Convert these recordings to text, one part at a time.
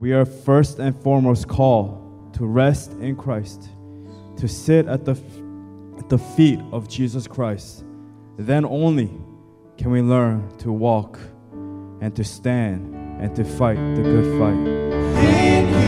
We are first and foremost called to rest in Christ, to sit at the, at the feet of Jesus Christ. Then only can we learn to walk and to stand and to fight the good fight.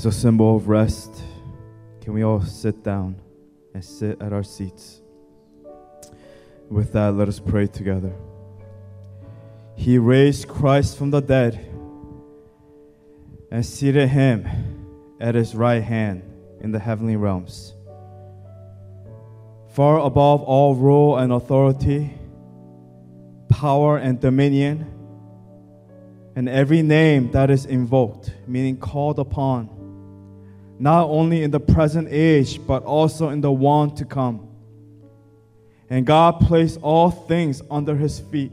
As a symbol of rest, can we all sit down and sit at our seats? With that, let us pray together. He raised Christ from the dead and seated him at his right hand in the heavenly realms. Far above all rule and authority, power and dominion, and every name that is invoked, meaning called upon, not only in the present age, but also in the one to come. And God placed all things under his feet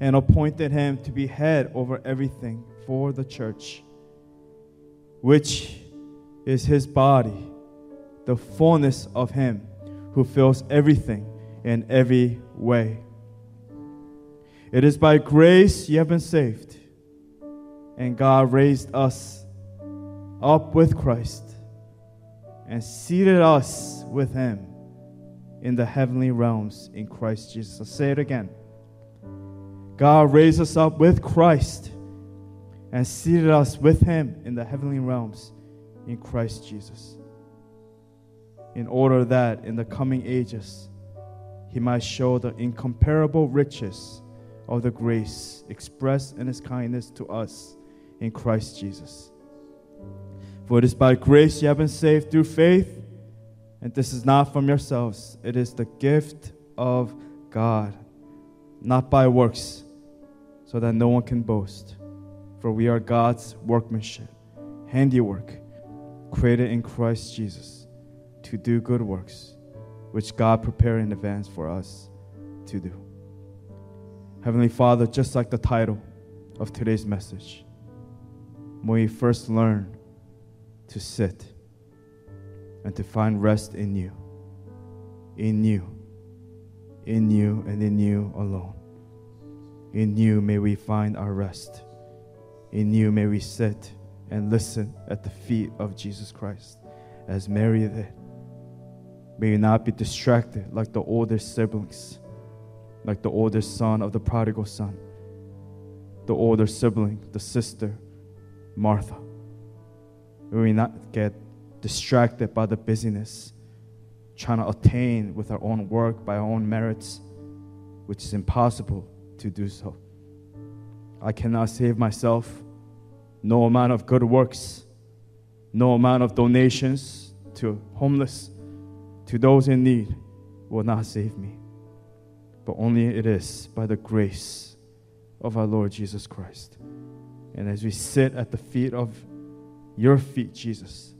and appointed him to be head over everything for the church, which is his body, the fullness of him who fills everything in every way. It is by grace you have been saved, and God raised us up with Christ and seated us with him in the heavenly realms in Christ Jesus. I'll say it again. God raised us up with Christ and seated us with him in the heavenly realms in Christ Jesus. In order that in the coming ages he might show the incomparable riches of the grace expressed in his kindness to us in Christ Jesus. For it is by grace you have been saved through faith, and this is not from yourselves, it is the gift of God, not by works, so that no one can boast. For we are God's workmanship, handiwork, created in Christ Jesus to do good works, which God prepared in advance for us to do. Heavenly Father, just like the title of today's message, may we first learn to sit and to find rest in you, in you, in you, and in you alone. In you may we find our rest. In you may we sit and listen at the feet of Jesus Christ as Mary did. May we not be distracted like the older siblings, like the older son of the prodigal son, the older sibling, the sister, Martha. We not get distracted by the busyness, trying to attain with our own work, by our own merits, which is impossible to do so. I cannot save myself. No amount of good works, no amount of donations to homeless, to those in need, will not save me. But only it is by the grace of our Lord Jesus Christ. And as we sit at the feet of your feet, Jesus,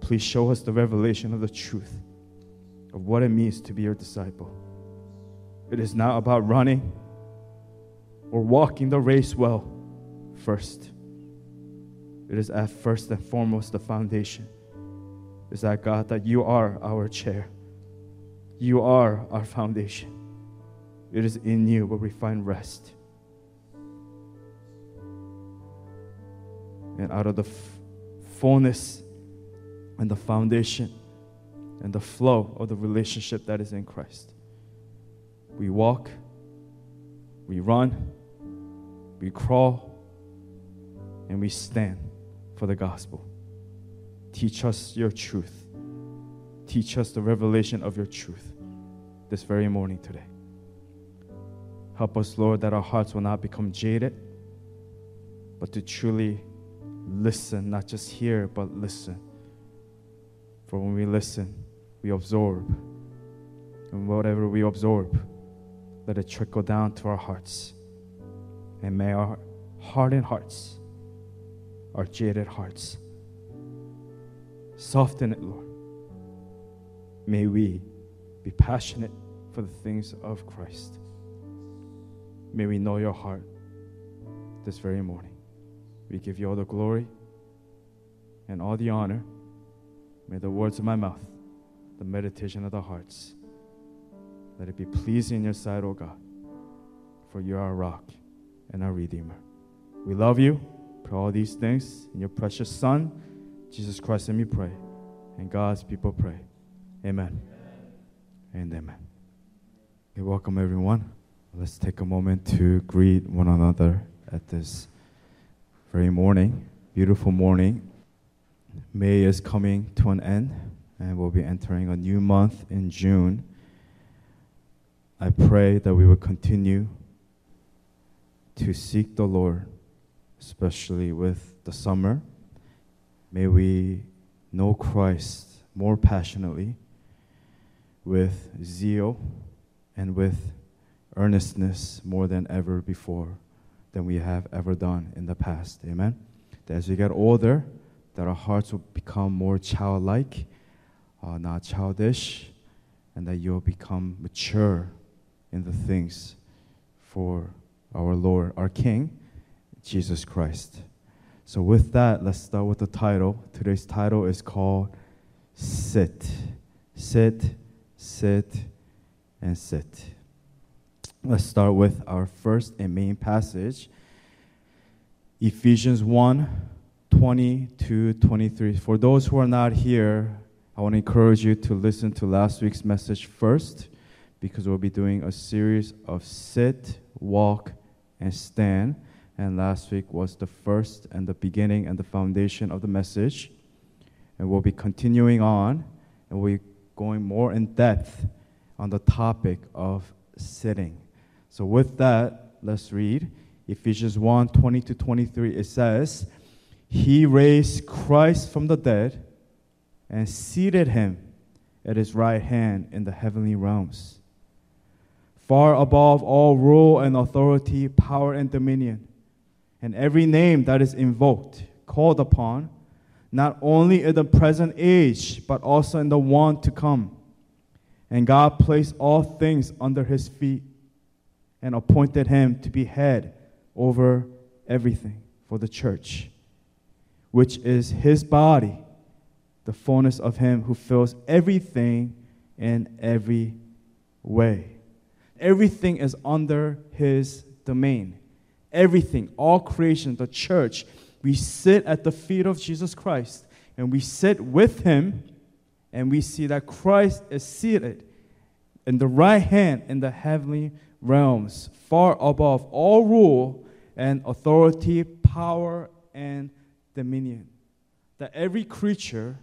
please show us the revelation of the truth of what it means to be your disciple. It is not about running or walking the race well first. It is at first and foremost the foundation. Is that God, that you are our chair, you are our foundation. It is in you where we find rest. And out of the fullness and the foundation and the flow of the relationship that is in Christ, we walk, we run, we crawl, and we stand for the gospel. Teach us your truth. Teach us the revelation of your truth this very morning today. Help us, Lord, that our hearts will not become jaded, but to truly listen, not just hear, but listen. For when we listen, we absorb. And whatever we absorb, let it trickle down to our hearts. And may our hardened hearts, our jaded hearts, soften it, Lord. May we be passionate for the things of Christ. May we know your heart this very morning. We give you all the glory and all the honor. May the words of my mouth, the meditation of the hearts, let it be pleasing in your sight, O God, for you are our rock and our redeemer. We love you. Pray all these things in your precious Son, Jesus Christ, and we pray. And God's people pray. Amen. And amen. Welcome everyone. Let's take a moment to greet one another at this very morning, beautiful morning. May is coming to an end, and we'll be entering a new month in June. I pray that we will continue to seek the Lord, especially with the summer. May we know Christ more passionately, with zeal, and with earnestness more than ever before than we have ever done in the past. Amen. That as we get older, that our hearts will become more childlike, uh, not childish, and that you'll become mature in the things for our Lord, our King, Jesus Christ. So, with that, let's start with the title. Today's title is called Sit. Sit, sit, and sit. Let's start with our first and main passage Ephesians 1 20 to 23. For those who are not here, I want to encourage you to listen to last week's message first because we'll be doing a series of sit, walk, and stand. And last week was the first and the beginning and the foundation of the message. And we'll be continuing on and we're going more in depth on the topic of sitting. So, with that, let's read Ephesians 1 20 to 23. It says, He raised Christ from the dead and seated him at his right hand in the heavenly realms, far above all rule and authority, power and dominion, and every name that is invoked, called upon, not only in the present age, but also in the one to come. And God placed all things under his feet and appointed him to be head over everything for the church, which is his body, the fullness of him who fills everything in every way. Everything is under his domain. Everything, all creation, the church, we sit at the feet of Jesus Christ and we sit with him, and we see that Christ is seated in the right hand in the heavenly realms, far above all rule and authority, power and dominion. That every creature,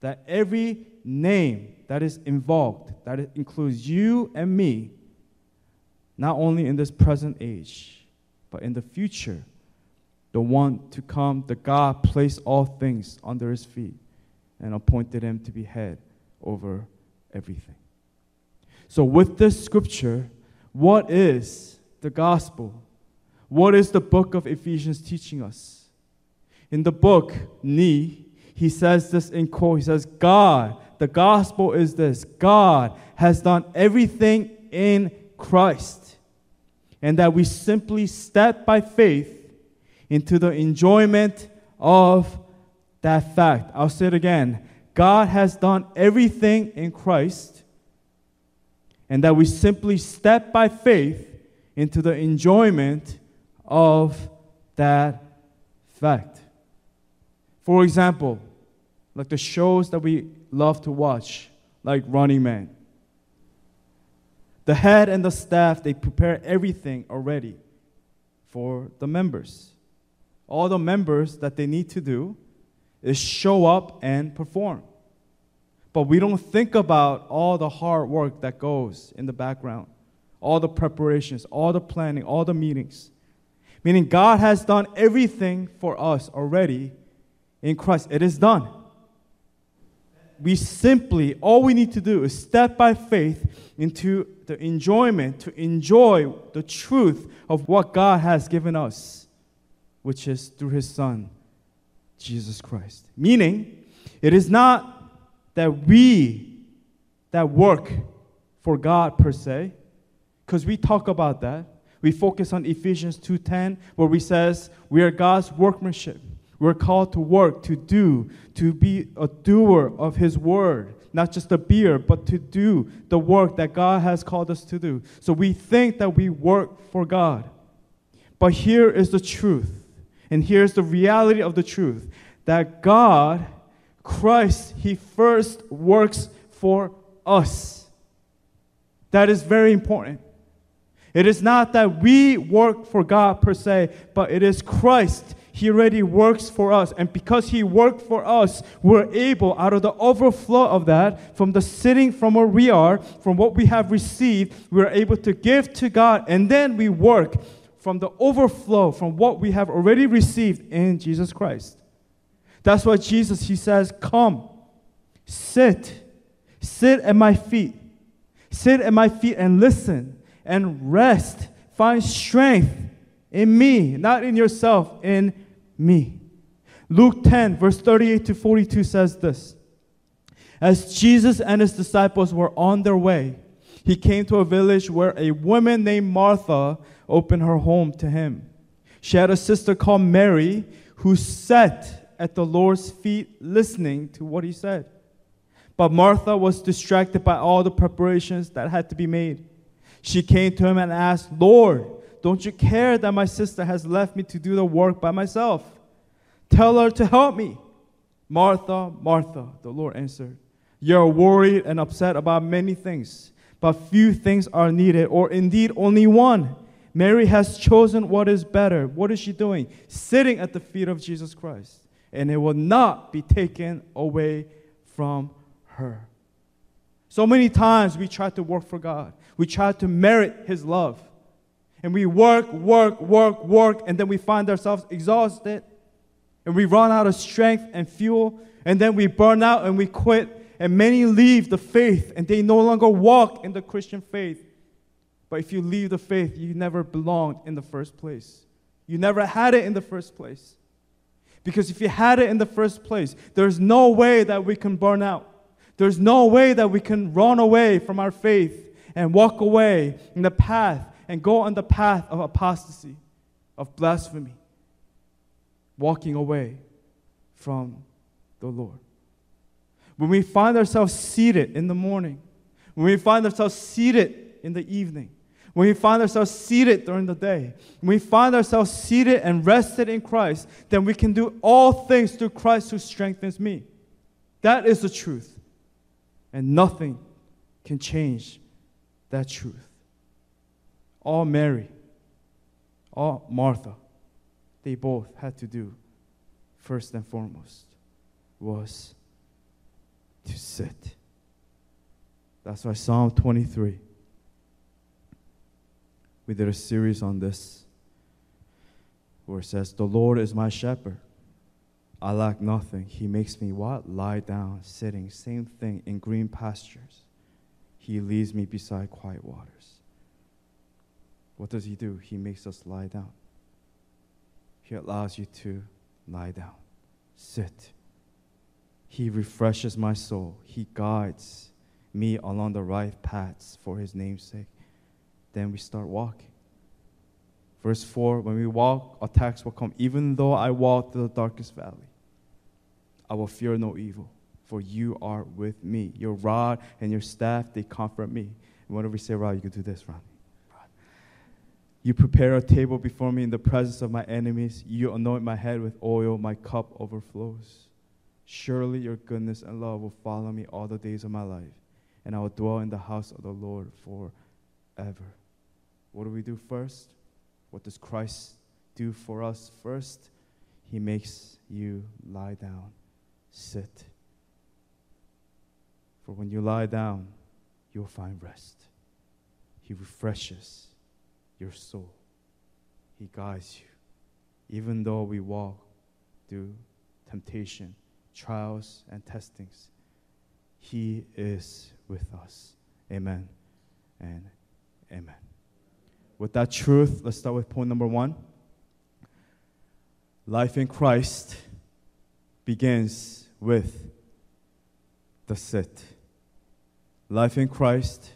that every name that is involved, that includes you and me, not only in this present age, but in the future, the one to come, the God placed all things under his feet and appointed him to be head over everything. So, with this scripture, what is the gospel? What is the book of Ephesians teaching us? In the book, Nee, he says this in quote. He says, God, the gospel is this God has done everything in Christ, and that we simply step by faith into the enjoyment of that fact. I'll say it again God has done everything in Christ, and that we simply step by faith into the enjoyment of that fact. For example, like the shows that we love to watch, like Running Man. The head and the staff, they prepare everything already for the members. All the members that they need to do is show up and perform. But we don't think about all the hard work that goes in the background, all the preparations, all the planning, all the meetings. Meaning, God has done everything for us already in Christ. It is done. We simply, all we need to do is step by faith into the enjoyment, to enjoy the truth of what God has given us, which is through His Son, Jesus Christ. Meaning, it is not that we that work for God per se, because we talk about that. We focus on Ephesians 2:10, where we says we are God's workmanship. We're called to work, to do, to be a doer of His word, not just a beer, but to do the work that God has called us to do. So we think that we work for God. But here is the truth, and here's the reality of the truth that God, Christ, He first works for us. That is very important. It is not that we work for God per se, but it is Christ. He already works for us. And because He worked for us, we're able, out of the overflow of that, from the sitting from where we are, from what we have received, we're able to give to God. And then we work from the overflow from what we have already received in Jesus Christ. That's why Jesus, He says, Come, sit, sit at my feet, sit at my feet and listen and rest. Find strength in me, not in yourself, in me. Luke 10, verse 38 to 42 says this As Jesus and his disciples were on their way, he came to a village where a woman named Martha opened her home to him. She had a sister called Mary who sat at the Lord's feet listening to what he said. But Martha was distracted by all the preparations that had to be made. She came to him and asked, Lord, don't you care that my sister has left me to do the work by myself? Tell her to help me. Martha, Martha, the Lord answered, You're worried and upset about many things, but few things are needed, or indeed only one. Mary has chosen what is better. What is she doing? Sitting at the feet of Jesus Christ, and it will not be taken away from her. So many times we try to work for God. We try to merit His love. And we work, work, work, work, and then we find ourselves exhausted. And we run out of strength and fuel. And then we burn out and we quit. And many leave the faith and they no longer walk in the Christian faith. But if you leave the faith, you never belonged in the first place. You never had it in the first place. Because if you had it in the first place, there's no way that we can burn out. There's no way that we can run away from our faith and walk away in the path and go on the path of apostasy, of blasphemy, walking away from the Lord. When we find ourselves seated in the morning, when we find ourselves seated in the evening, when we find ourselves seated during the day, when we find ourselves seated and rested in Christ, then we can do all things through Christ who strengthens me. That is the truth. And nothing can change that truth. All Mary, all Martha, they both had to do, first and foremost, was to sit. That's why Psalm 23 we did a series on this where it says, The Lord is my shepherd. I lack nothing. He makes me what? Lie down, sitting, same thing, in green pastures. He leads me beside quiet waters. What does He do? He makes us lie down. He allows you to lie down, sit. He refreshes my soul. He guides me along the right paths for His name's sake then we start walking. Verse 4 When we walk, attacks will come. Even though I walk through the darkest valley, I will fear no evil, for you are with me. Your rod and your staff, they comfort me. And whenever we say rod, you can do this. Rod. You prepare a table before me in the presence of my enemies. You anoint my head with oil, my cup overflows. Surely your goodness and love will follow me all the days of my life, and I will dwell in the house of the Lord forever. What do we do first? What does Christ do for us first? He makes you lie down, sit. For when you lie down, you'll find rest. He refreshes your soul, He guides you. Even though we walk through temptation, trials, and testings, He is with us. Amen and amen with that truth, let's start with point number one. Life in Christ begins with the sit. Life in Christ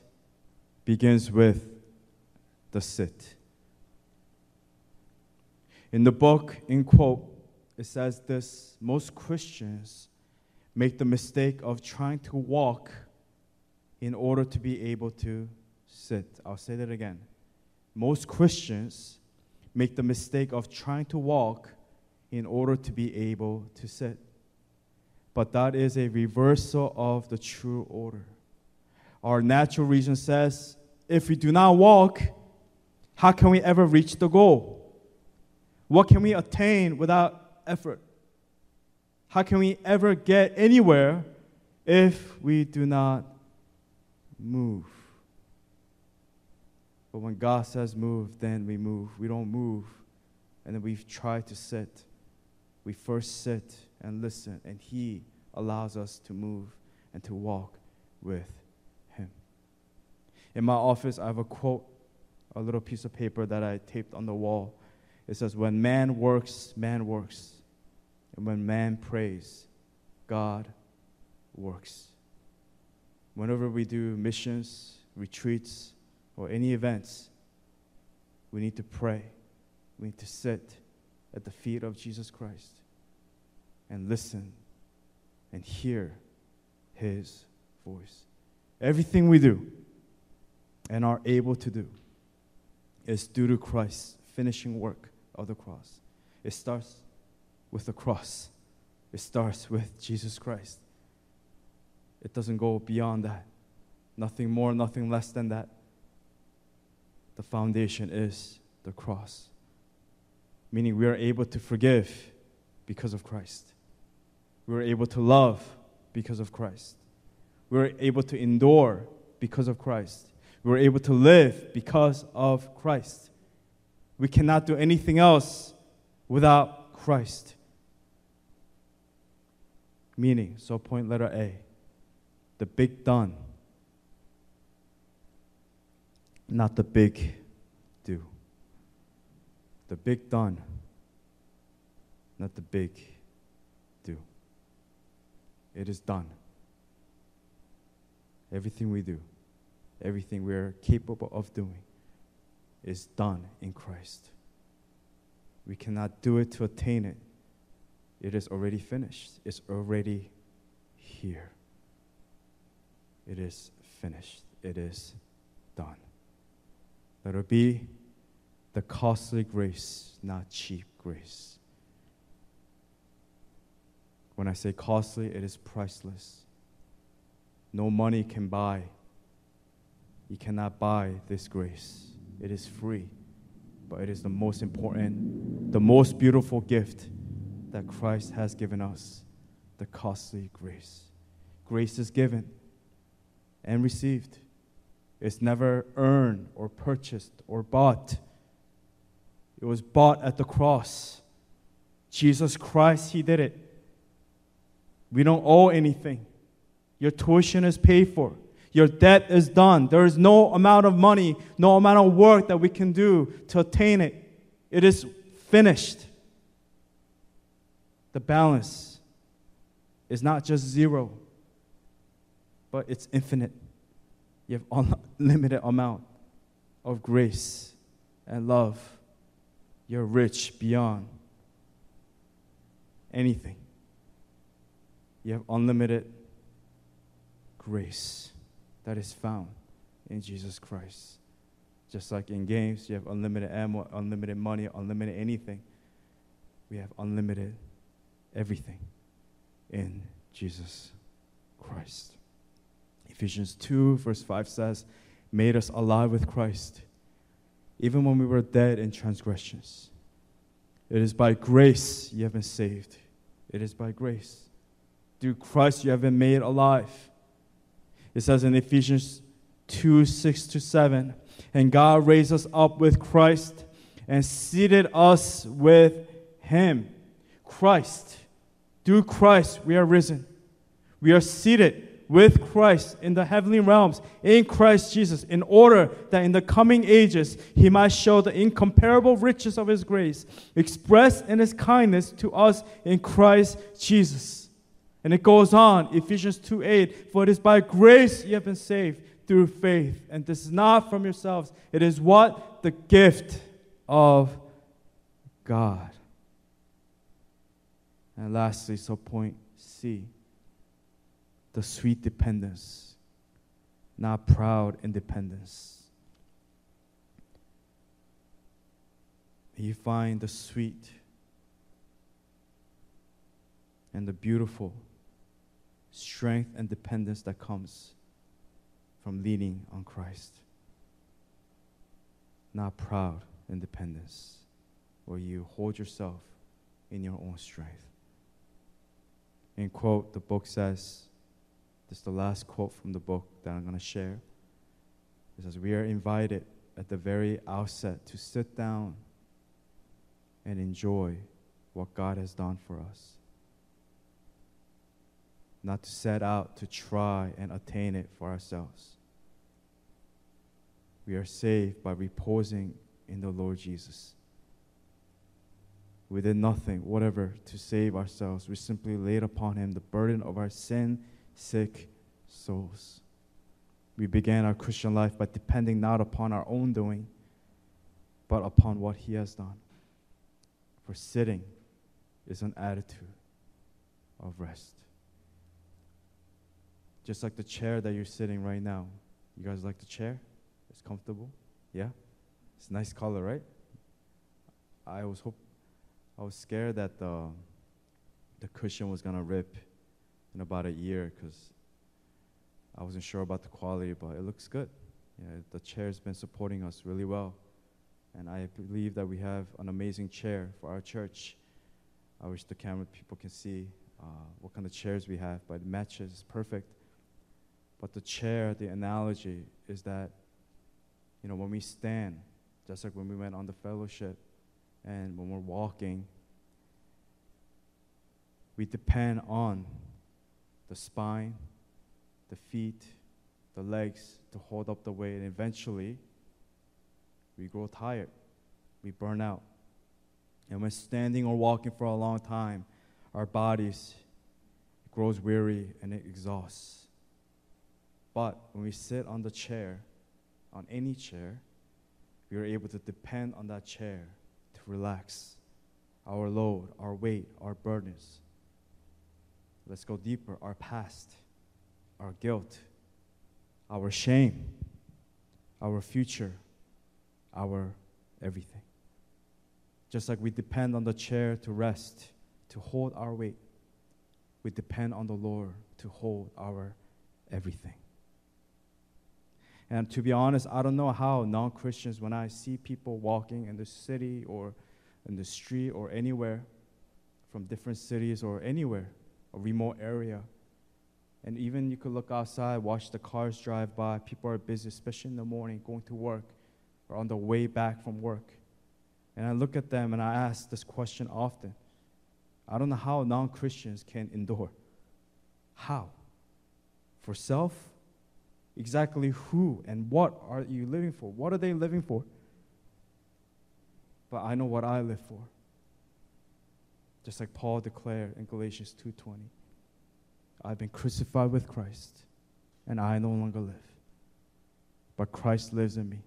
begins with the sit. In the book, in quote, it says this most Christians make the mistake of trying to walk in order to be able to sit. I'll say that again most Christians make the mistake of trying to walk in order to be able to sit. But that is a reversal of the true order. Our natural reason says if we do not walk, how can we ever reach the goal? What can we attain without effort? How can we ever get anywhere if we do not move? But when God says move, then we move. We don't move. And then we try to sit. We first sit and listen, and He allows us to move and to walk with Him. In my office, I have a quote, a little piece of paper that I taped on the wall. It says, When man works, man works. And when man prays, God works. Whenever we do missions, retreats, or any events, we need to pray. We need to sit at the feet of Jesus Christ and listen and hear his voice. Everything we do and are able to do is due to Christ's finishing work of the cross. It starts with the cross, it starts with Jesus Christ. It doesn't go beyond that. Nothing more, nothing less than that the foundation is the cross. Meaning we are able to forgive because of Christ. We are able to love because of Christ. We are able to endure because of Christ. We are able to live because of Christ. We cannot do anything else without Christ. Meaning, so point letter A, the big done not the big do. The big done, not the big do. It is done. Everything we do, everything we are capable of doing, is done in Christ. We cannot do it to attain it. It is already finished. It's already here. It is finished. It is done. Let it be the costly grace, not cheap grace. When I say costly, it is priceless. No money can buy. You cannot buy this grace. It is free, but it is the most important, the most beautiful gift that Christ has given us the costly grace. Grace is given and received. It's never earned or purchased or bought. It was bought at the cross. Jesus Christ, He did it. We don't owe anything. Your tuition is paid for. Your debt is done. There is no amount of money, no amount of work that we can do to attain it. It is finished. The balance is not just zero, but it's infinite. You have unlimited amount of grace and love. You're rich beyond anything. You have unlimited grace that is found in Jesus Christ. Just like in games, you have unlimited ammo, unlimited money, unlimited anything. We have unlimited everything in Jesus Christ. Ephesians 2, verse 5 says, Made us alive with Christ, even when we were dead in transgressions. It is by grace you have been saved. It is by grace. Through Christ you have been made alive. It says in Ephesians 2 6 to 7, and God raised us up with Christ and seated us with Him. Christ. Through Christ we are risen. We are seated with Christ in the heavenly realms in Christ Jesus, in order that in the coming ages he might show the incomparable riches of his grace expressed in his kindness to us in Christ Jesus. And it goes on, Ephesians 2 8, for it is by grace you have been saved through faith. And this is not from yourselves, it is what? The gift of God. And lastly, so point C the sweet dependence, not proud independence. You find the sweet and the beautiful strength and dependence that comes from leaning on Christ. Not proud independence, where you hold yourself in your own strength. In quote, the book says, this is the last quote from the book that I'm going to share. It says, We are invited at the very outset to sit down and enjoy what God has done for us. Not to set out to try and attain it for ourselves. We are saved by reposing in the Lord Jesus. We did nothing, whatever, to save ourselves. We simply laid upon Him the burden of our sin sick souls. We began our Christian life by depending not upon our own doing, but upon what He has done. For sitting is an attitude of rest. Just like the chair that you're sitting right now. You guys like the chair? It's comfortable? Yeah? It's nice color, right? I was hope I was scared that the the cushion was gonna rip in about a year because I wasn't sure about the quality, but it looks good. The chair's been supporting us really well. And I believe that we have an amazing chair for our church. I wish the camera people can see uh, what kind of chairs we have, but it matches perfect. But the chair, the analogy is that, you know, when we stand, just like when we went on the fellowship, and when we're walking, we depend on the spine, the feet, the legs to hold up the weight. And eventually, we grow tired, we burn out. And when standing or walking for a long time, our bodies grows weary and it exhausts. But when we sit on the chair, on any chair, we are able to depend on that chair to relax our load, our weight, our burdens. Let's go deeper. Our past, our guilt, our shame, our future, our everything. Just like we depend on the chair to rest, to hold our weight, we depend on the Lord to hold our everything. And to be honest, I don't know how non Christians, when I see people walking in the city or in the street or anywhere from different cities or anywhere, a remote area, and even you could look outside, watch the cars drive by. People are busy, especially in the morning, going to work or on the way back from work. And I look at them and I ask this question often I don't know how non Christians can endure. How? For self? Exactly who and what are you living for? What are they living for? But I know what I live for. Just like Paul declared in Galatians 2:20. I've been crucified with Christ, and I no longer live. But Christ lives in me.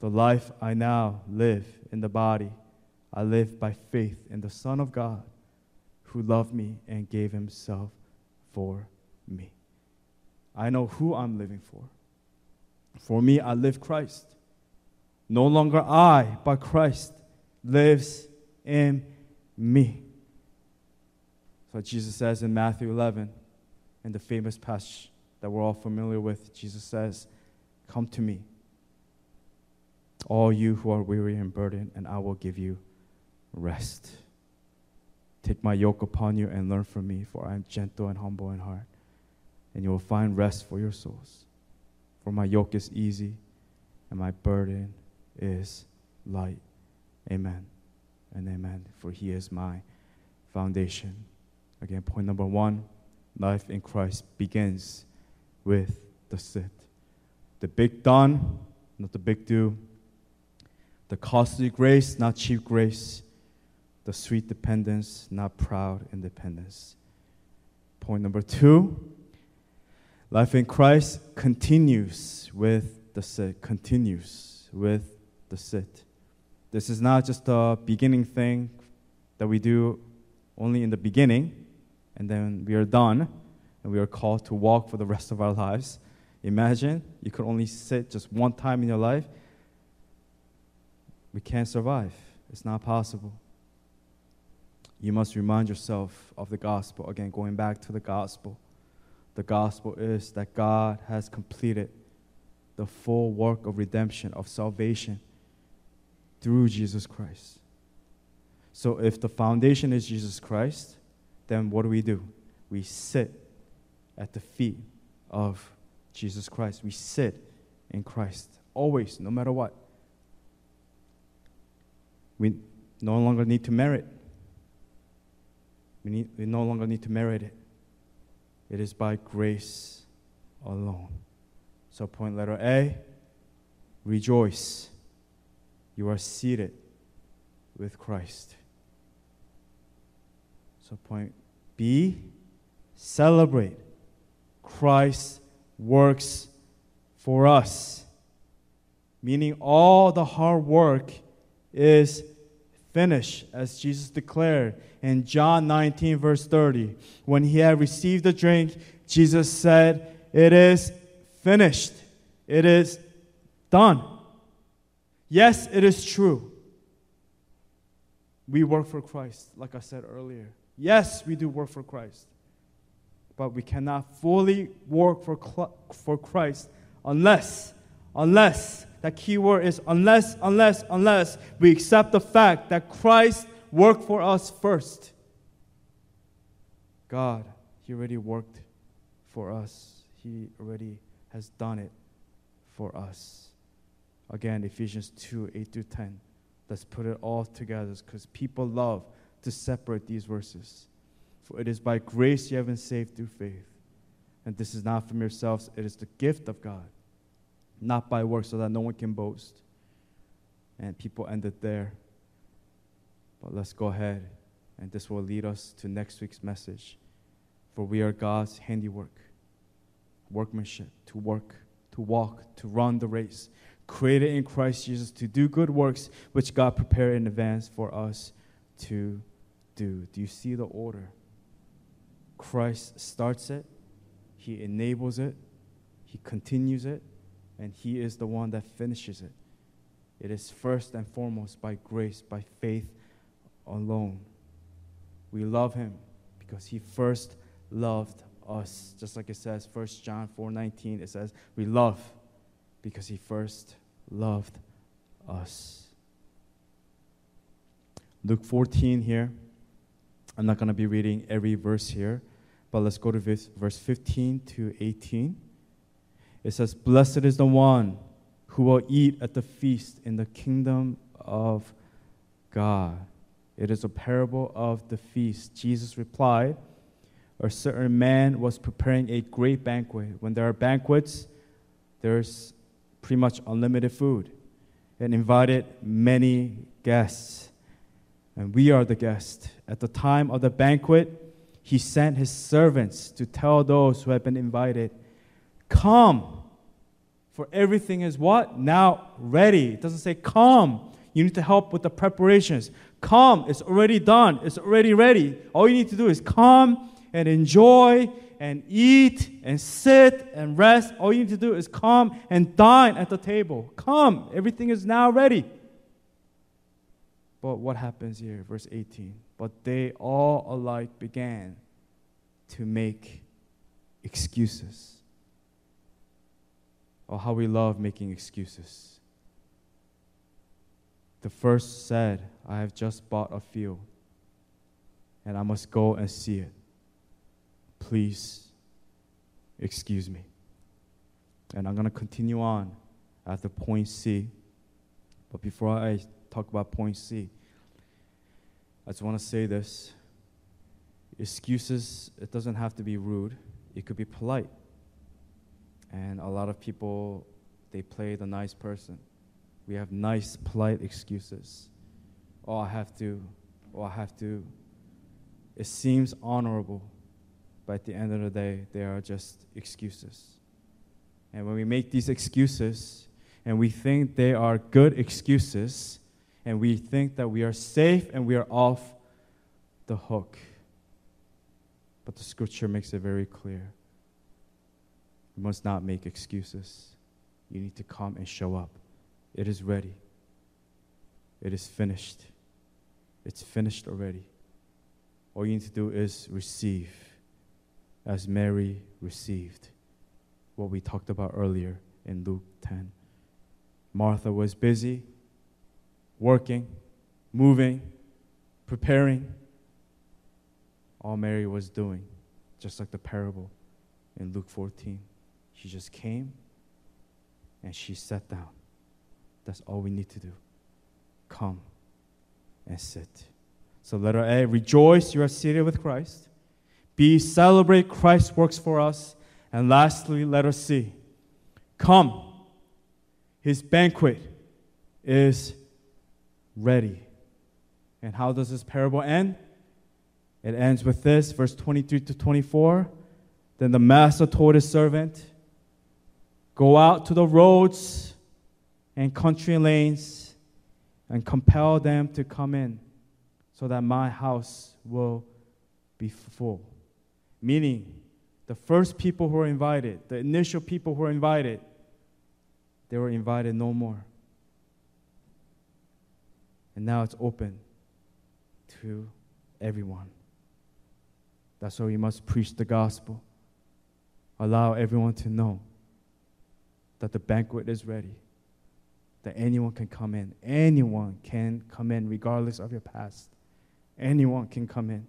The life I now live in the body, I live by faith in the Son of God who loved me and gave himself for me. I know who I'm living for. For me, I live Christ. No longer I, but Christ lives in me. So Jesus says in Matthew 11, in the famous passage that we're all familiar with, Jesus says, Come to me, all you who are weary and burdened, and I will give you rest. Take my yoke upon you and learn from me, for I am gentle and humble in heart, and you will find rest for your souls. For my yoke is easy and my burden is light. Amen and amen. For he is my foundation. Again, point number one life in Christ begins with the sit. The big done, not the big do. The costly grace, not cheap grace. The sweet dependence, not proud independence. Point number two life in Christ continues with the sit, continues with the sit. This is not just a beginning thing that we do only in the beginning and then we are done and we are called to walk for the rest of our lives. Imagine you could only sit just one time in your life. We can't survive. It's not possible. You must remind yourself of the gospel. Again, going back to the gospel. The gospel is that God has completed the full work of redemption, of salvation through Jesus Christ. So if the foundation is Jesus Christ, then what do we do? We sit at the feet of Jesus Christ. We sit in Christ always, no matter what. We no longer need to merit. We, need, we no longer need to merit it. It is by grace alone. So, point letter A rejoice. You are seated with Christ. So, point B celebrate. Christ works for us. Meaning, all the hard work is finished, as Jesus declared in John 19, verse 30. When he had received the drink, Jesus said, It is finished. It is done. Yes, it is true. We work for Christ, like I said earlier. Yes, we do work for Christ. But we cannot fully work for, for Christ unless, unless, that key word is unless, unless, unless we accept the fact that Christ worked for us first. God, He already worked for us, He already has done it for us. Again, Ephesians 2 8 through 10. Let's put it all together because people love to separate these verses. For it is by grace you have been saved through faith. And this is not from yourselves, it is the gift of God, not by works, so that no one can boast. And people ended there. But let's go ahead, and this will lead us to next week's message. For we are God's handiwork, workmanship, to work, to walk, to run the race, created in Christ Jesus to do good works which God prepared in advance for us to do. Do you see the order? Christ starts it, He enables it, He continues it, and He is the one that finishes it. It is first and foremost by grace, by faith alone. We love him because he first loved us. Just like it says, 1 John 4:19, it says, "We love because he first loved us." Luke 14 here. I'm not going to be reading every verse here, but let's go to verse, verse 15 to 18. It says, Blessed is the one who will eat at the feast in the kingdom of God. It is a parable of the feast. Jesus replied, A certain man was preparing a great banquet. When there are banquets, there's pretty much unlimited food, and invited many guests. And we are the guest. At the time of the banquet, he sent his servants to tell those who had been invited, Come, for everything is what? Now ready. It doesn't say come. You need to help with the preparations. Come, it's already done, it's already ready. All you need to do is come and enjoy and eat and sit and rest. All you need to do is come and dine at the table. Come, everything is now ready. But what happens here? Verse 18. But they all alike began to make excuses. Oh, how we love making excuses. The first said, I have just bought a field and I must go and see it. Please excuse me. And I'm going to continue on at the point C. But before I talk about point C, I just want to say this. Excuses, it doesn't have to be rude, it could be polite. And a lot of people, they play the nice person. We have nice, polite excuses. Oh, I have to, oh, I have to. It seems honorable, but at the end of the day, they are just excuses. And when we make these excuses and we think they are good excuses, and we think that we are safe and we are off the hook. But the scripture makes it very clear. You must not make excuses. You need to come and show up. It is ready. It is finished. It's finished already. All you need to do is receive, as Mary received what we talked about earlier in Luke 10. Martha was busy working, moving, preparing. All Mary was doing, just like the parable in Luke 14. She just came and she sat down. That's all we need to do. Come and sit. So, letter A rejoice, you are seated with Christ. B celebrate Christ's works for us. And lastly, letter C come. His banquet is ready. And how does this parable end? It ends with this, verse 23 to 24. Then the master told his servant, Go out to the roads and country lanes and compel them to come in so that my house will be full. Meaning, the first people who were invited, the initial people who were invited, they were invited no more. And now it's open to everyone. That's why we must preach the gospel. Allow everyone to know that the banquet is ready, that anyone can come in. Anyone can come in, regardless of your past. Anyone can come in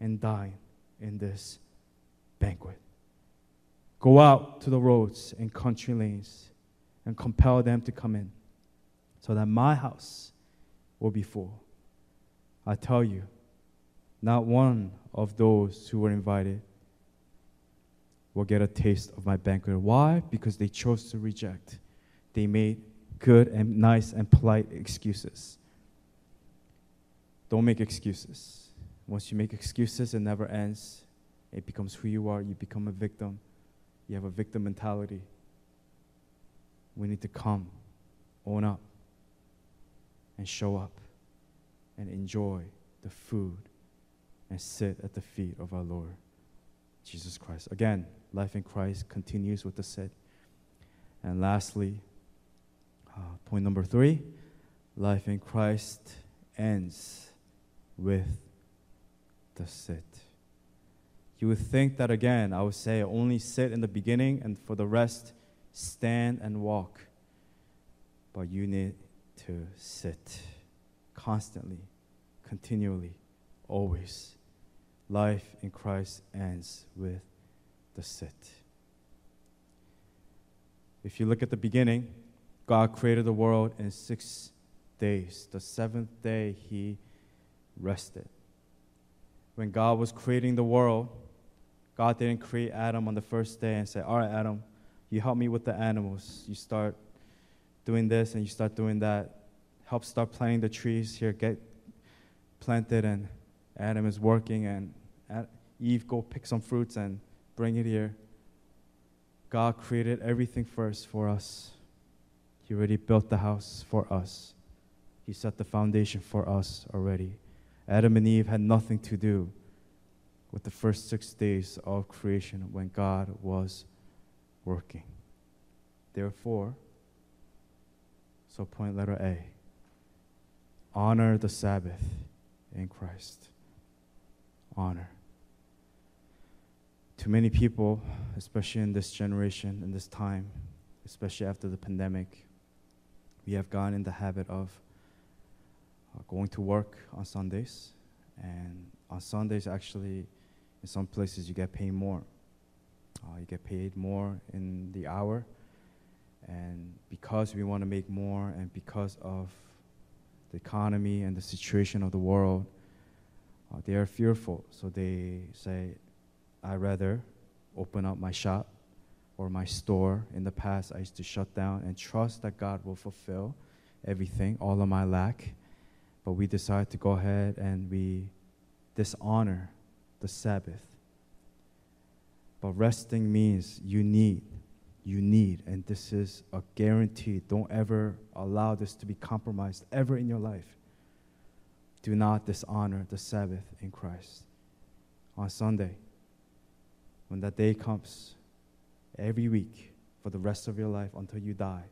and dine in this banquet. Go out to the roads and country lanes and compel them to come in so that my house will be full. I tell you, not one of those who were invited will get a taste of my banquet. Why? Because they chose to reject. They made good and nice and polite excuses. Don't make excuses. Once you make excuses, it never ends. It becomes who you are. You become a victim. You have a victim mentality. We need to come, own up, and show up and enjoy the food and sit at the feet of our Lord Jesus Christ. Again, life in Christ continues with the sit. And lastly, uh, Point number three life in Christ ends with the sit. You would think that again, I would say only sit in the beginning and for the rest, stand and walk. But you need to sit constantly, continually, always. Life in Christ ends with the sit. If you look at the beginning, God created the world in six days. The seventh day, He rested. When God was creating the world, God didn't create Adam on the first day and say, All right, Adam, you help me with the animals. You start doing this and you start doing that. Help start planting the trees here, get planted, and Adam is working, and Eve, go pick some fruits and bring it here. God created everything first for us. He already built the house for us. He set the foundation for us already. Adam and Eve had nothing to do with the first six days of creation when God was working. Therefore, so point letter A honor the Sabbath in Christ. Honor. To many people, especially in this generation, in this time, especially after the pandemic, we have gone in the habit of uh, going to work on Sundays. And on Sundays, actually, in some places, you get paid more. Uh, you get paid more in the hour. And because we want to make more, and because of the economy and the situation of the world, uh, they are fearful. So they say, I'd rather open up my shop or my store. In the past, I used to shut down and trust that God will fulfill everything, all of my lack. But we decide to go ahead and we dishonor the Sabbath. But resting means you need, you need, and this is a guarantee. Don't ever allow this to be compromised ever in your life. Do not dishonor the Sabbath in Christ. On Sunday, when that day comes, every week for the rest of your life until you die.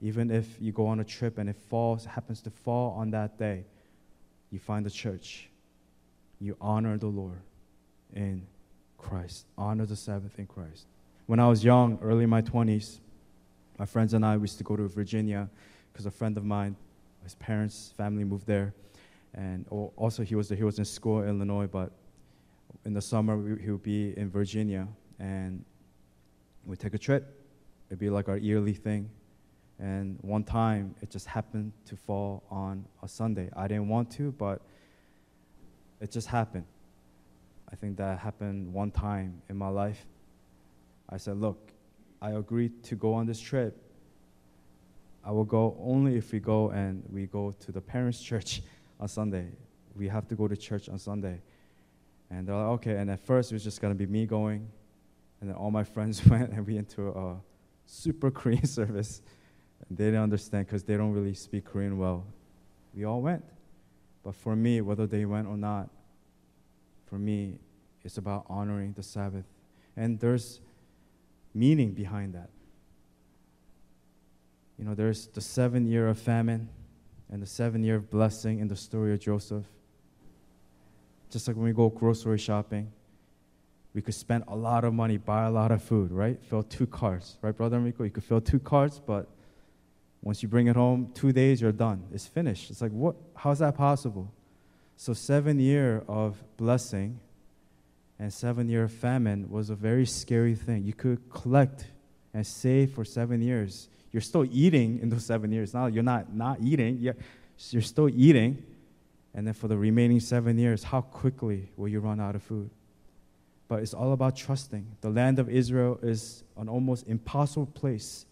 Even if you go on a trip and it falls, happens to fall on that day, you find the church. You honor the Lord in Christ. Honor the Sabbath in Christ. When I was young, early in my 20s, my friends and I used to go to Virginia because a friend of mine, his parents' family moved there. And also, he was, he was in school in Illinois, but in the summer, he would be in Virginia. And we'd take a trip. It'd be like our yearly thing. And one time, it just happened to fall on a Sunday. I didn't want to, but it just happened. I think that happened one time in my life. I said, Look, I agreed to go on this trip. I will go only if we go and we go to the parents' church on Sunday. We have to go to church on Sunday. And they're like, okay. And at first, it was just going to be me going. And then all my friends went and we went to a super Korean service. And they didn't understand because they don't really speak Korean well. We all went. But for me, whether they went or not, for me, it's about honoring the Sabbath. And there's meaning behind that. You know, there's the seven year of famine and the seven year of blessing in the story of Joseph. Just like when we go grocery shopping, we could spend a lot of money, buy a lot of food, right? Fill two carts, right, Brother Enrico? You could fill two carts, but once you bring it home, two days, you're done. It's finished. It's like, what? How's that possible? So, seven year of blessing and seven year of famine was a very scary thing. You could collect and save for seven years. You're still eating in those seven years. Now you're not not eating. You're, you're still eating. And then for the remaining seven years, how quickly will you run out of food? But it's all about trusting. The land of Israel is an almost impossible place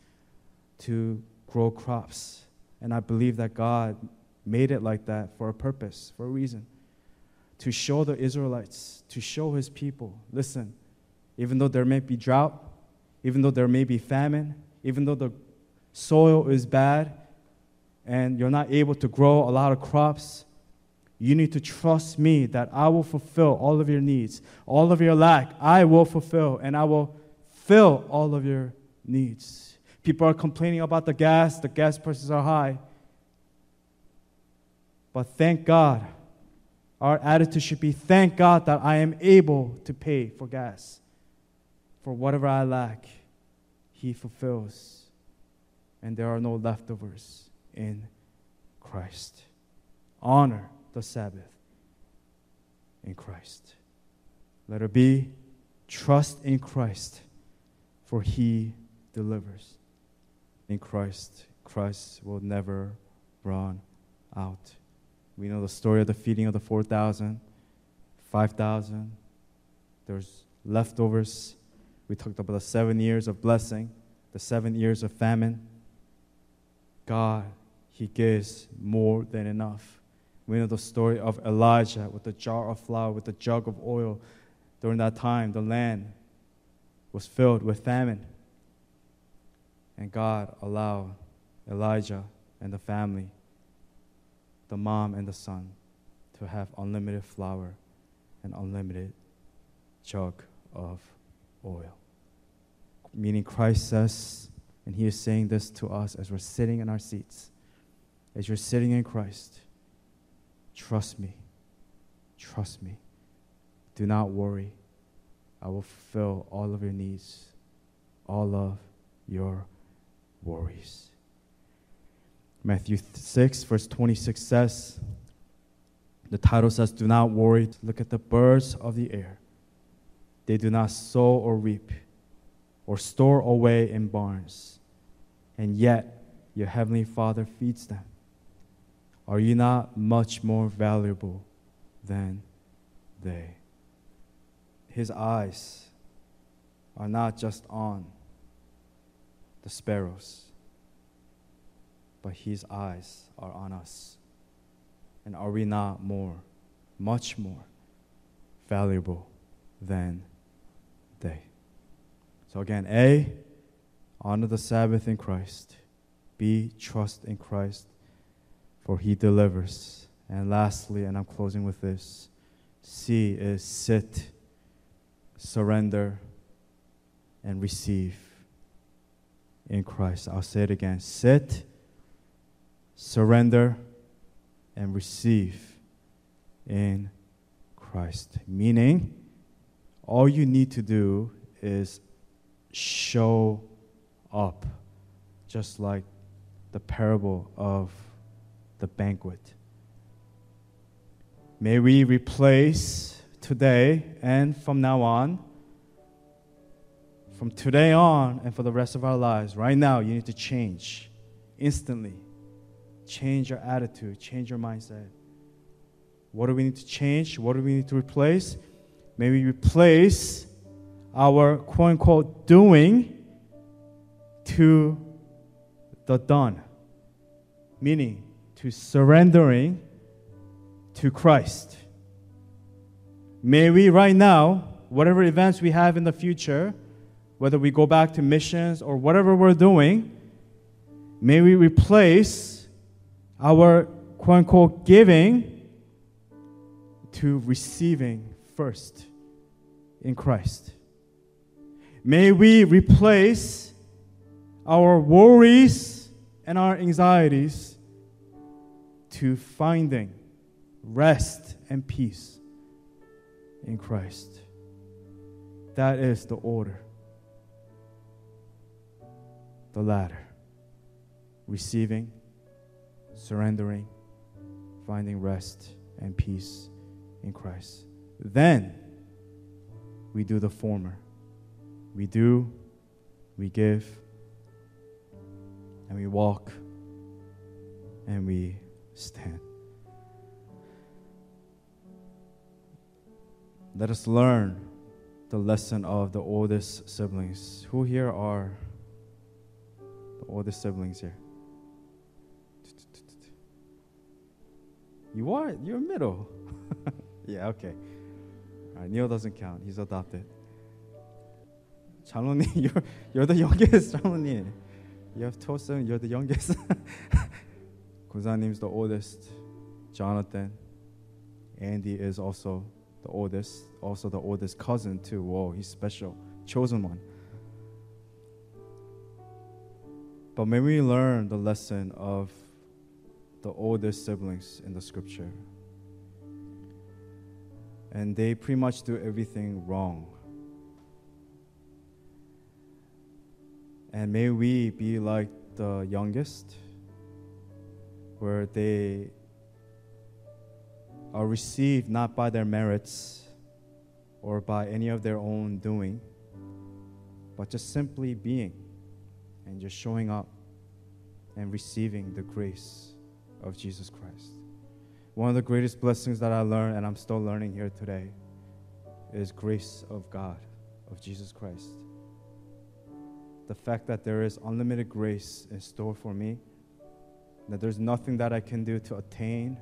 to grow crops. And I believe that God made it like that for a purpose, for a reason. To show the Israelites, to show his people listen, even though there may be drought, even though there may be famine, even though the soil is bad and you're not able to grow a lot of crops, you need to trust me that I will fulfill all of your needs, all of your lack. I will fulfill, and I will fill all of your needs. People are complaining about the gas, the gas prices are high. But thank God, our attitude should be thank God that I am able to pay for gas. For whatever I lack, He fulfills. And there are no leftovers in Christ. Honor the Sabbath in Christ. Let it be trust in Christ, for He delivers. In Christ, Christ will never run out. We know the story of the feeding of the 4,000, 5,000. There's leftovers. We talked about the seven years of blessing, the seven years of famine. God, He gives more than enough. We know the story of Elijah with the jar of flour, with the jug of oil. During that time, the land was filled with famine. And God allowed Elijah and the family, the mom and the son, to have unlimited flour and unlimited jug of oil. Meaning, Christ says, and He is saying this to us as we're sitting in our seats, as you're sitting in Christ, trust me, trust me. Do not worry. I will fulfill all of your needs, all of your worries. Matthew 6, verse 26 says, the title says, Do not worry. Look at the birds of the air. They do not sow or reap or store away in barns, and yet your heavenly Father feeds them. Are you not much more valuable than they? His eyes are not just on the sparrows, but his eyes are on us. And are we not more, much more valuable than they? So again, A, honor the Sabbath in Christ. B, trust in Christ, for he delivers. And lastly, and I'm closing with this C is sit, surrender, and receive in Christ. I'll say it again sit, surrender, and receive in Christ. Meaning, all you need to do is show up, just like the parable of the banquet. May we replace today and from now on, from today on and for the rest of our lives, right now, you need to change instantly. Change your attitude, change your mindset. What do we need to change? What do we need to replace? May we replace our quote unquote doing to the done, meaning to surrendering to Christ. May we right now, whatever events we have in the future, whether we go back to missions or whatever we're doing, may we replace our quote unquote giving to receiving first in Christ. May we replace our worries and our anxieties to finding rest and peace in Christ. That is the order the latter receiving, surrendering, finding rest and peace in Christ. Then we do the former. We do, we give, and we walk, and we stand. Let us learn the lesson of the oldest siblings. Who here are the oldest siblings here? You are? You're middle. yeah, okay. All right, Neil doesn't count. He's adopted. 장로님, you're, you're the youngest, 장로님. You have two sons, you're the youngest. Kuza님's the oldest. Jonathan. Andy is also the oldest. Also the oldest cousin too. Whoa, he's special. Chosen one. But may we learn the lesson of the oldest siblings in the scripture. And they pretty much do everything wrong. And may we be like the youngest, where they are received not by their merits or by any of their own doing, but just simply being and just showing up and receiving the grace of Jesus Christ. One of the greatest blessings that I learned, and I'm still learning here today, is grace of God, of Jesus Christ. The fact that there is unlimited grace in store for me, that there's nothing that I can do to attain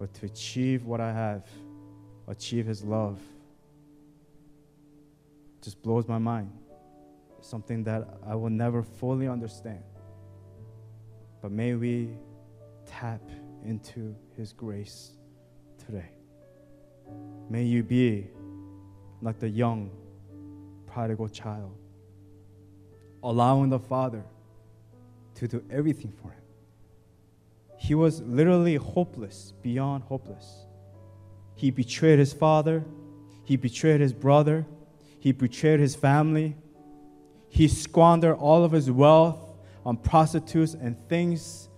or to achieve what I have, achieve His love, just blows my mind. Something that I will never fully understand. But may we tap into His grace today. May you be like the young prodigal child, allowing the Father to do everything for him. He was literally hopeless, beyond hopeless. He betrayed his father, he betrayed his brother, he betrayed his family. He squandered all of his wealth on prostitutes and things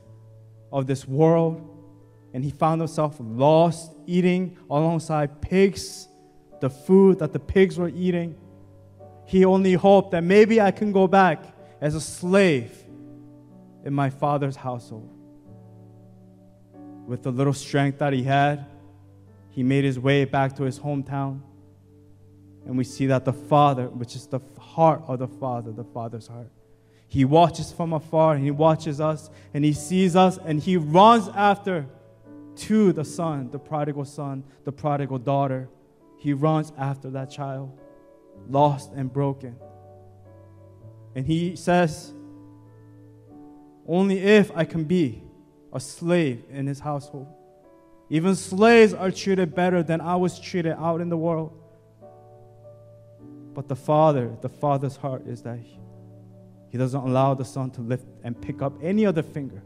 of this world. And he found himself lost, eating alongside pigs, the food that the pigs were eating. He only hoped that maybe I can go back as a slave in my father's household. With the little strength that he had, he made his way back to his hometown. And we see that the Father, which is the heart of the Father, the Father's heart, he watches from afar and he watches us and he sees us and he runs after to the son, the prodigal son, the prodigal daughter. He runs after that child, lost and broken. And he says, Only if I can be a slave in his household. Even slaves are treated better than I was treated out in the world. But the Father, the Father's heart is that he, he doesn't allow the Son to lift and pick up any other finger,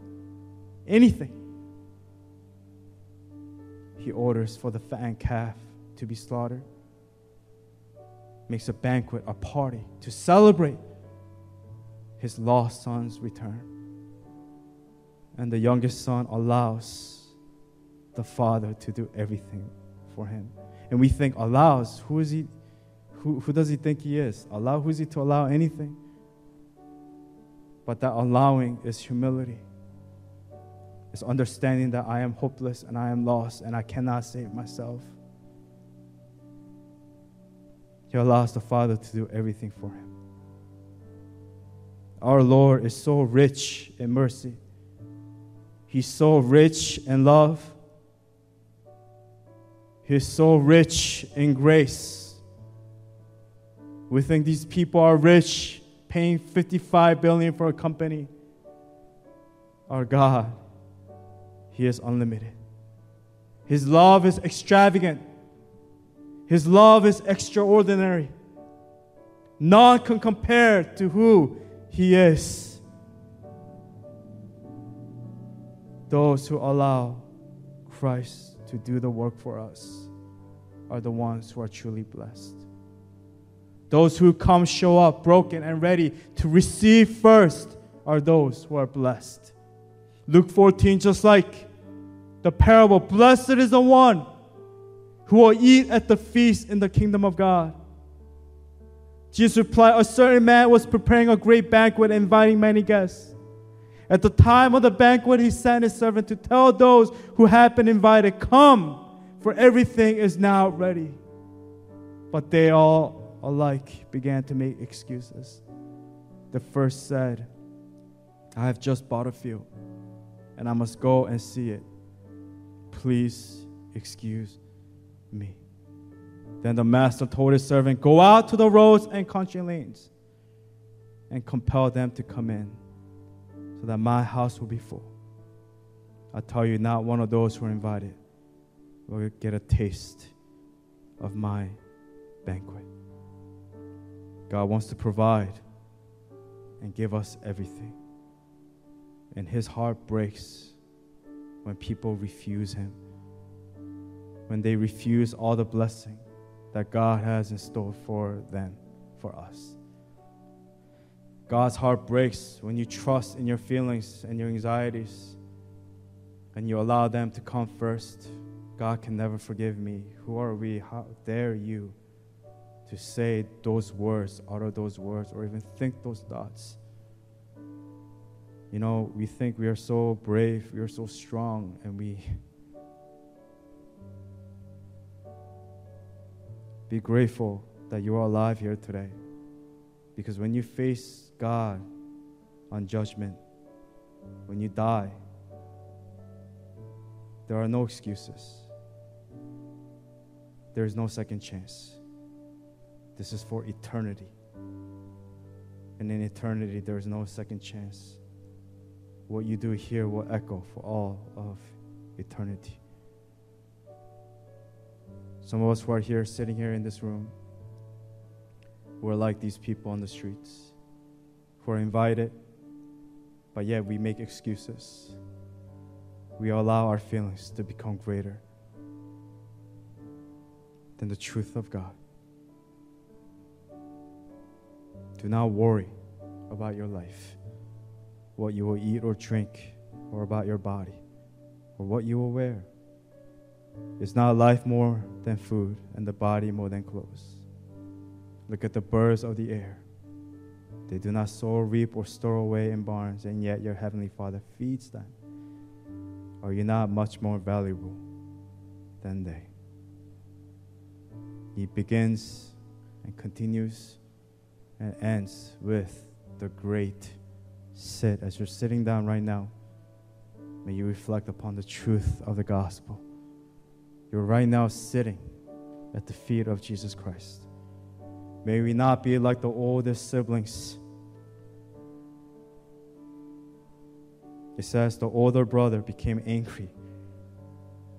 anything. He orders for the fattened calf to be slaughtered, makes a banquet, a party to celebrate his lost son's return. And the youngest son allows the father to do everything for him. And we think, allows, who is he? Who, who does he think he is? Allow, who is he to allow anything? But that allowing is humility. It's understanding that I am hopeless and I am lost and I cannot save myself. He allows the Father to do everything for him. Our Lord is so rich in mercy. He's so rich in love. He's so rich in grace. We think these people are rich, paying 55 billion for a company. Our God, He is unlimited. His love is extravagant. His love is extraordinary. None can compare to who He is. Those who allow Christ to do the work for us are the ones who are truly blessed. Those who come show up broken and ready to receive first are those who are blessed. Luke 14, just like the parable, blessed is the one who will eat at the feast in the kingdom of God. Jesus replied, A certain man was preparing a great banquet, inviting many guests. At the time of the banquet, he sent his servant to tell those who had been invited, Come, for everything is now ready. But they all alike began to make excuses. The first said, I have just bought a field, and I must go and see it. Please excuse me. Then the master told his servant, Go out to the roads and country lanes and compel them to come in so that my house will be full. I tell you, not one of those who are invited will get a taste of my banquet. God wants to provide and give us everything. And his heart breaks when people refuse him, when they refuse all the blessing that God has in store for them, for us. God's heart breaks when you trust in your feelings and your anxieties and you allow them to come first. God can never forgive me. Who are we? How dare you to say those words, utter those words, or even think those thoughts? You know, we think we are so brave, we are so strong, and we be grateful that you are alive here today. Because when you face God on judgment, when you die, there are no excuses. There is no second chance. This is for eternity. And in eternity, there is no second chance. What you do here will echo for all of eternity. Some of us who are here, sitting here in this room, we're like these people on the streets, who are invited, but yet we make excuses. We allow our feelings to become greater than the truth of God. Do not worry about your life, what you will eat or drink, or about your body, or what you will wear. Is not life more than food, and the body more than clothes? Look at the birds of the air. They do not sow, reap, or store away in barns, and yet your heavenly Father feeds them. Are you not much more valuable than they? He begins and continues and ends with the great sit. As you're sitting down right now, may you reflect upon the truth of the gospel. You're right now sitting at the feet of Jesus Christ. May we not be like the oldest siblings. It says the older brother became angry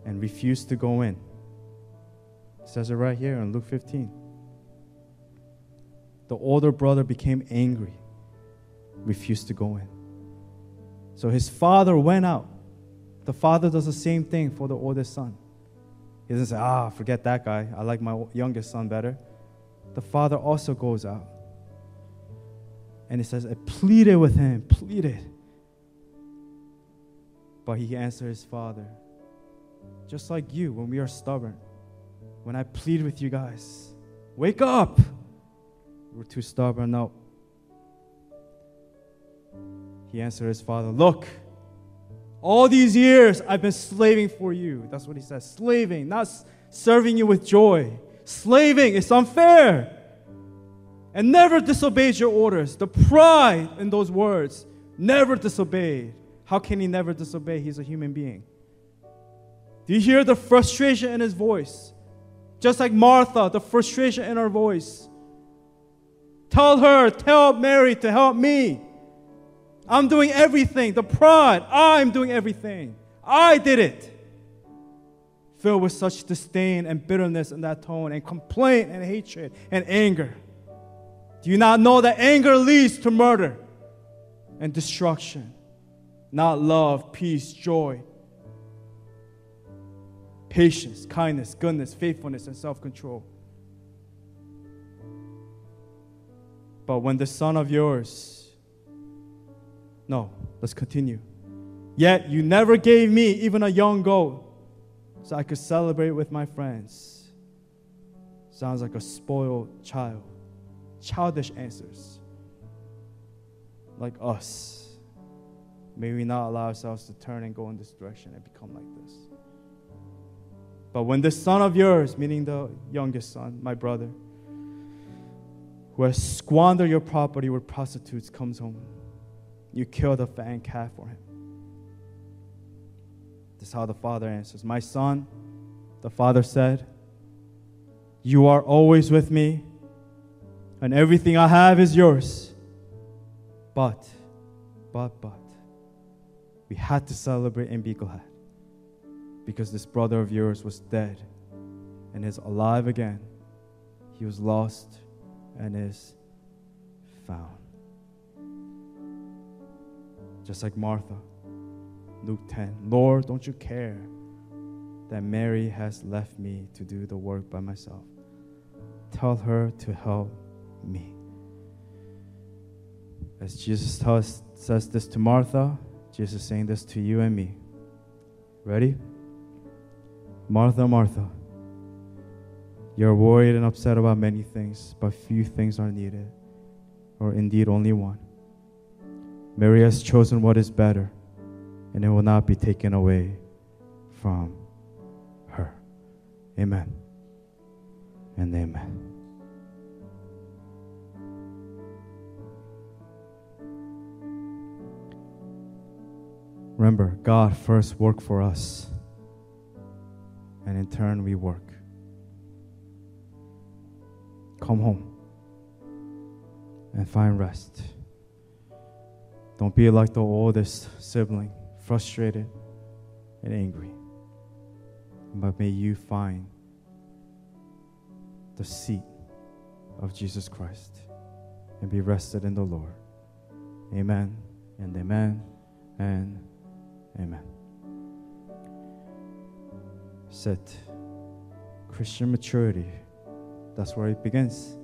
and refused to go in. It says it right here in Luke 15. The older brother became angry, refused to go in. So his father went out. The father does the same thing for the oldest son. He doesn't say, ah, forget that guy. I like my youngest son better. The father also goes out. And he says, I pleaded with him, pleaded. But he answered his father, just like you, when we are stubborn, when I plead with you guys, wake up. We're too stubborn. No. He answered his father, Look, all these years I've been slaving for you. That's what he says slaving, not serving you with joy. Slaving is unfair. And never disobeyed your orders. The pride in those words, never disobeyed. How can he never disobey? He's a human being. Do you hear the frustration in his voice? Just like Martha, the frustration in her voice. Tell her, tell Mary to help me. I'm doing everything. The pride, I'm doing everything. I did it. Filled with such disdain and bitterness in that tone, and complaint and hatred and anger. Do you not know that anger leads to murder and destruction? Not love, peace, joy, patience, kindness, goodness, faithfulness, and self control. But when the son of yours, no, let's continue. Yet you never gave me even a young goat so I could celebrate with my friends. Sounds like a spoiled child. Childish answers. Like us. May we not allow ourselves to turn and go in this direction and become like this. But when this son of yours, meaning the youngest son, my brother, who has squandered your property with prostitutes, comes home, you kill the fattened calf for him. This is how the father answers My son, the father said, You are always with me, and everything I have is yours. But, but, but, we had to celebrate and be glad because this brother of yours was dead and is alive again. He was lost and is found. just like Martha. Luke 10 Lord, don't you care that Mary has left me to do the work by myself? Tell her to help me. As Jesus tells, says this to Martha, Jesus is saying this to you and me. Ready? Martha, Martha, you're worried and upset about many things, but few things are needed, or indeed only one. Mary has chosen what is better, and it will not be taken away from her. Amen. And amen. Remember, God first worked for us, and in turn, we work. Come home and find rest. Don't be like the oldest sibling, frustrated and angry. But may you find the seat of Jesus Christ and be rested in the Lord. Amen and amen and amen. Sit. Christian maturity. That's where it begins.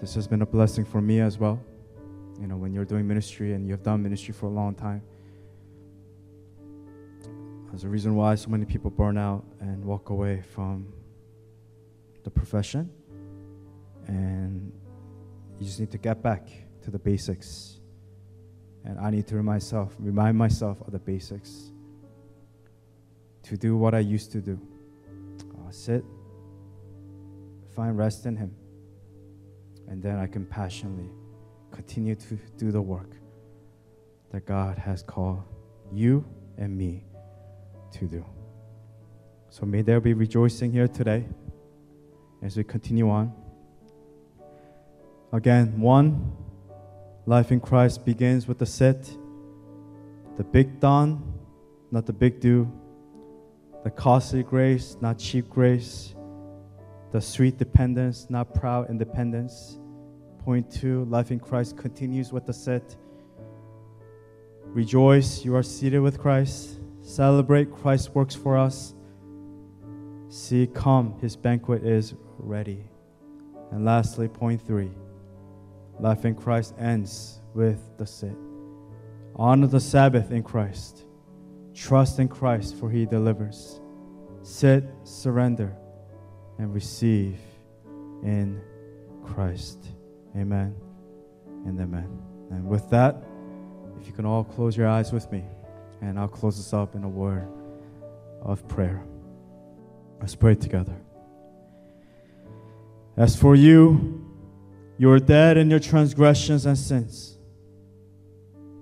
This has been a blessing for me as well. You know, when you're doing ministry and you've done ministry for a long time, there's a reason why so many people burn out and walk away from the profession. And you just need to get back to the basics. And I need to remind myself, remind myself of the basics to do what I used to do. Sit, find rest in Him, and then I can passionately continue to do the work that God has called you and me to do. So may there be rejoicing here today as we continue on. Again, one, life in Christ begins with the sit, the big done, not the big do, the costly grace, not cheap grace, the sweet dependence, not proud independence. Point two, life in Christ continues with the sit. Rejoice, you are seated with Christ. Celebrate, Christ works for us. C, come, his banquet is ready. And lastly, point three, life in Christ ends with the sit. Honor the Sabbath in Christ. Trust in Christ, for he delivers. Sit, surrender, and receive in Christ. Amen and amen. And with that, if you can all close your eyes with me, and I'll close this up in a word of prayer. Let's pray together. As for you, you are dead in your transgressions and sins,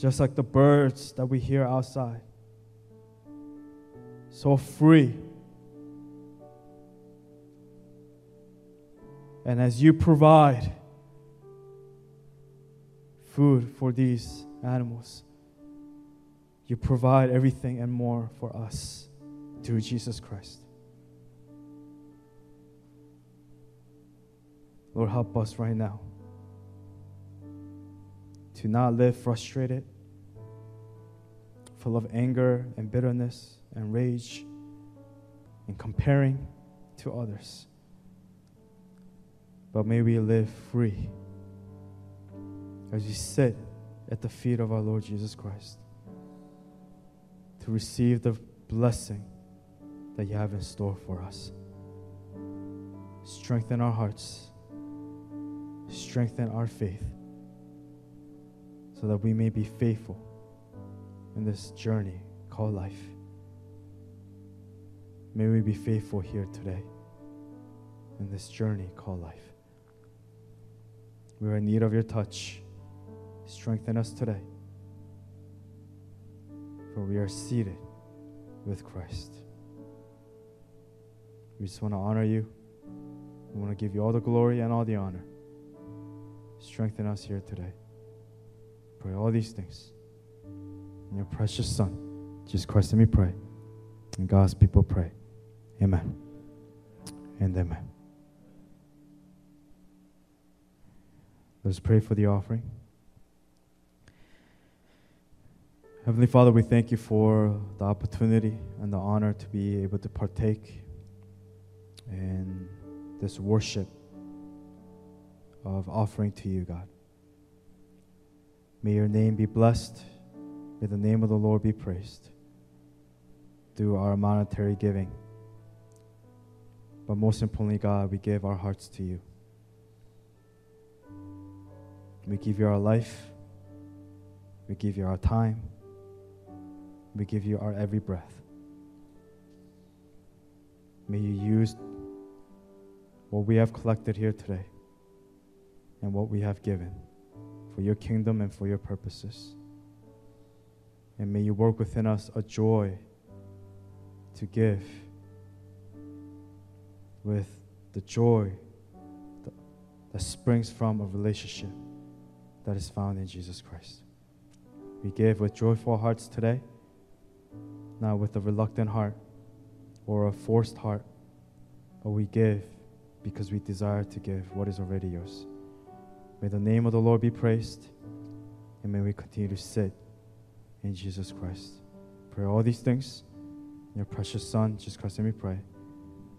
just like the birds that we hear outside, so free. And as you provide, food for these animals. You provide everything and more for us through Jesus Christ. Lord, help us right now to not live frustrated, full of anger and bitterness and rage and comparing to others. But may we live free as we sit at the feet of our Lord Jesus Christ to receive the blessing that you have in store for us. Strengthen our hearts, strengthen our faith, so that we may be faithful in this journey called life. May we be faithful here today in this journey called life. We are in need of your touch. Strengthen us today, for we are seated with Christ. We just want to honor you. We want to give you all the glory and all the honor. Strengthen us here today. Pray all these things. In your precious Son, Jesus Christ, let me pray. And God's people pray. Amen. And amen. Let's pray for the offering. Heavenly Father, we thank you for the opportunity and the honor to be able to partake in this worship of offering to you, God. May your name be blessed. May the name of the Lord be praised through our monetary giving. But most importantly, God, we give our hearts to you. We give you our life. We give you our time. We give you our every breath. May you use what we have collected here today and what we have given for your kingdom and for your purposes. And may you work within us a joy to give with the joy that, springs from a relationship that is found in Jesus Christ. We give with joyful hearts today, not with a reluctant heart or a forced heart, but we give because we desire to give what is already yours. May the name of the Lord be praised, and may we continue to sit in Jesus Christ. Pray all these things in your precious Son, Jesus Christ, and we pray.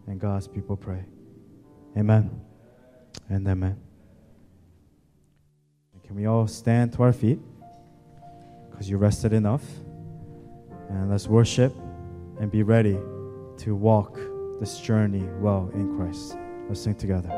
And God's people pray. Amen and amen. Can we all stand to our feet? Because you rested enough. And let's worship and be ready to walk this journey well in Christ. Let's sing together.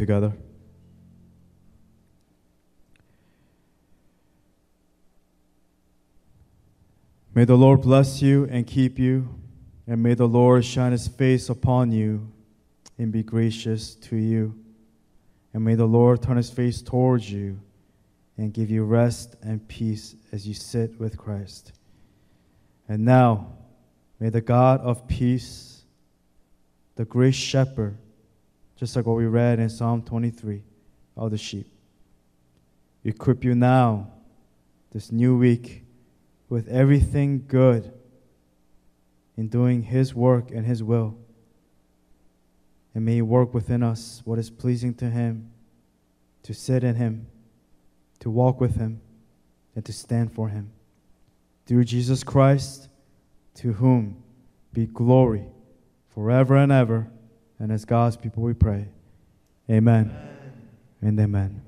Together. May the Lord bless you and keep you, and may the Lord shine his face upon you and be gracious to you. And may the Lord turn his face towards you and give you rest and peace as you sit with Christ. And now, may the God of peace, the great shepherd, just like what we read in Psalm 23 of the sheep, equip you now, this new week, with everything good in doing His work and His will. And may He work within us what is pleasing to Him, to sit in Him, to walk with Him, and to stand for Him. Through Jesus Christ, to whom be glory forever and ever. And as God's people we pray. Amen, amen. and amen.